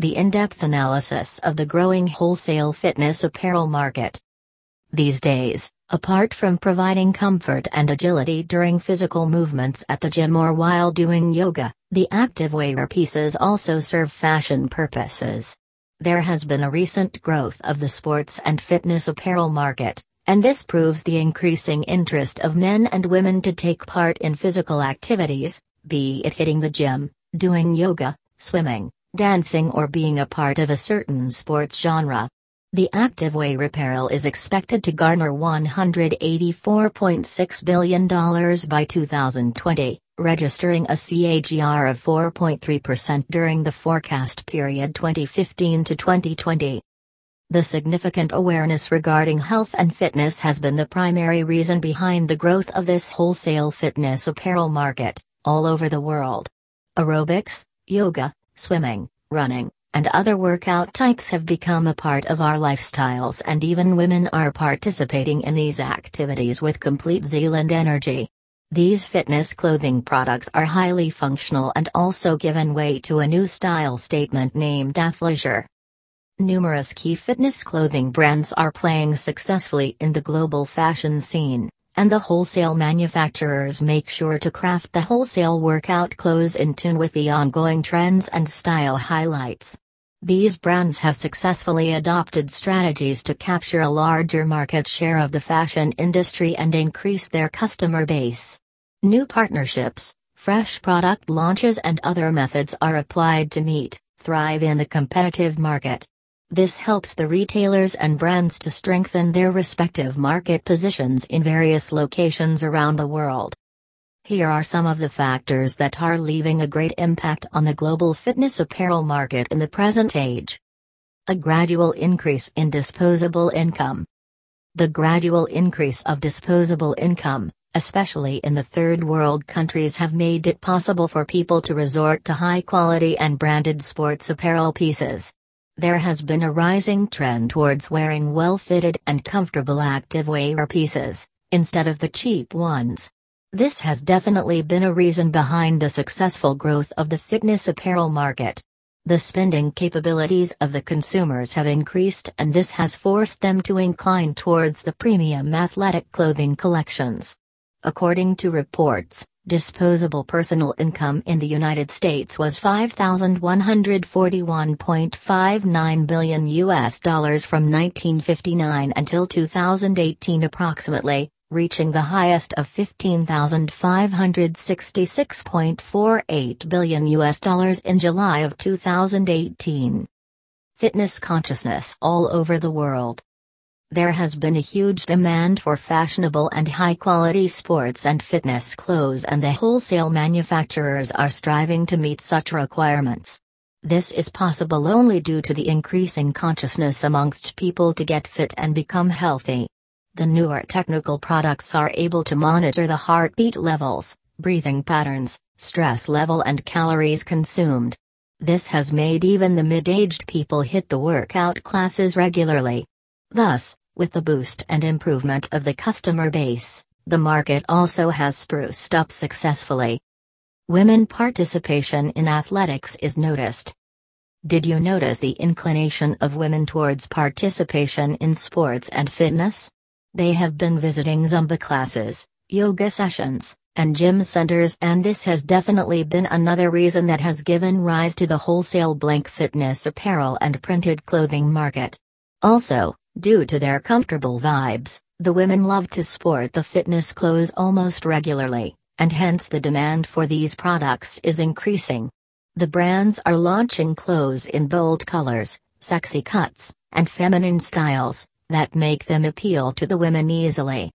the in depth analysis of the growing wholesale fitness apparel market. These days, apart from providing comfort and agility during physical movements at the gym or while doing yoga, the activewear pieces also serve fashion purposes. There has been a recent growth of the sports and fitness apparel market, and this proves the increasing interest of men and women to take part in physical activities, be it hitting the gym, doing yoga, swimming, dancing, or being a part of a certain sports genre. The active activewear apparel is expected to garner $184.6 billion by 2020, registering a CAGR of 4.3% during the forecast period 2015 to 2020. The significant awareness regarding health and fitness has been the primary reason behind the growth of this wholesale fitness apparel market, all over the world. Aerobics, yoga, swimming, running, and other workout types have become a part of our lifestyles, and even women are participating in these activities with complete zeal and energy. These fitness clothing products are highly functional and also given way to a new style statement named athleisure. Numerous key fitness clothing brands are playing successfully in the global fashion scene, and the wholesale manufacturers make sure to craft the wholesale workout clothes in tune with the ongoing trends and style highlights. These brands have successfully adopted strategies to capture a larger market share of the fashion industry and increase their customer base. New partnerships, fresh product launches, and other methods are applied to meet, thrive in the competitive market. This helps the retailers and brands to strengthen their respective market positions in various locations around the world. Here are some of the factors that are leaving a great impact on the global fitness apparel market in the present age. A gradual increase in disposable income. The gradual increase of disposable income, especially in the third world countries, have made it possible for people to resort to high quality and branded sports apparel pieces. There has been a rising trend towards wearing well fitted and comfortable activewear pieces, instead of the cheap ones. This has definitely been a reason behind the successful growth of the fitness apparel market. The spending capabilities of the consumers have increased, and this has forced them to incline towards the premium athletic clothing collections. According to reports, disposable personal income in the United States was 5141.59 billion US dollars from 1959 until 2018 approximately, reaching the highest of 15,566.48 billion US dollars in July of 2018. Fitness consciousness all over the world. There has been a huge demand for fashionable and high quality sports and fitness clothes, and the wholesale manufacturers are striving to meet such requirements. This is possible only due to the increasing consciousness amongst people to get fit and become healthy. The newer technical products are able to monitor the heartbeat levels, breathing patterns, stress level, and calories consumed. This has made even the mid aged people hit the workout classes regularly. Thus, with the boost and improvement of the customer base, the market also has spruced up successfully. Women participation in athletics is noticed. Did you notice the inclination of women towards participation in sports and fitness? They have been visiting Zumba classes, yoga sessions, and gym centers, and this has definitely been another reason that has given rise to the wholesale blank fitness apparel and printed clothing market. Also, due to their comfortable vibes, the women love to sport the fitness clothes almost regularly, and hence the demand for these products is increasing. The brands are launching clothes in bold colors, sexy cuts, and feminine styles, that make them appeal to the women easily.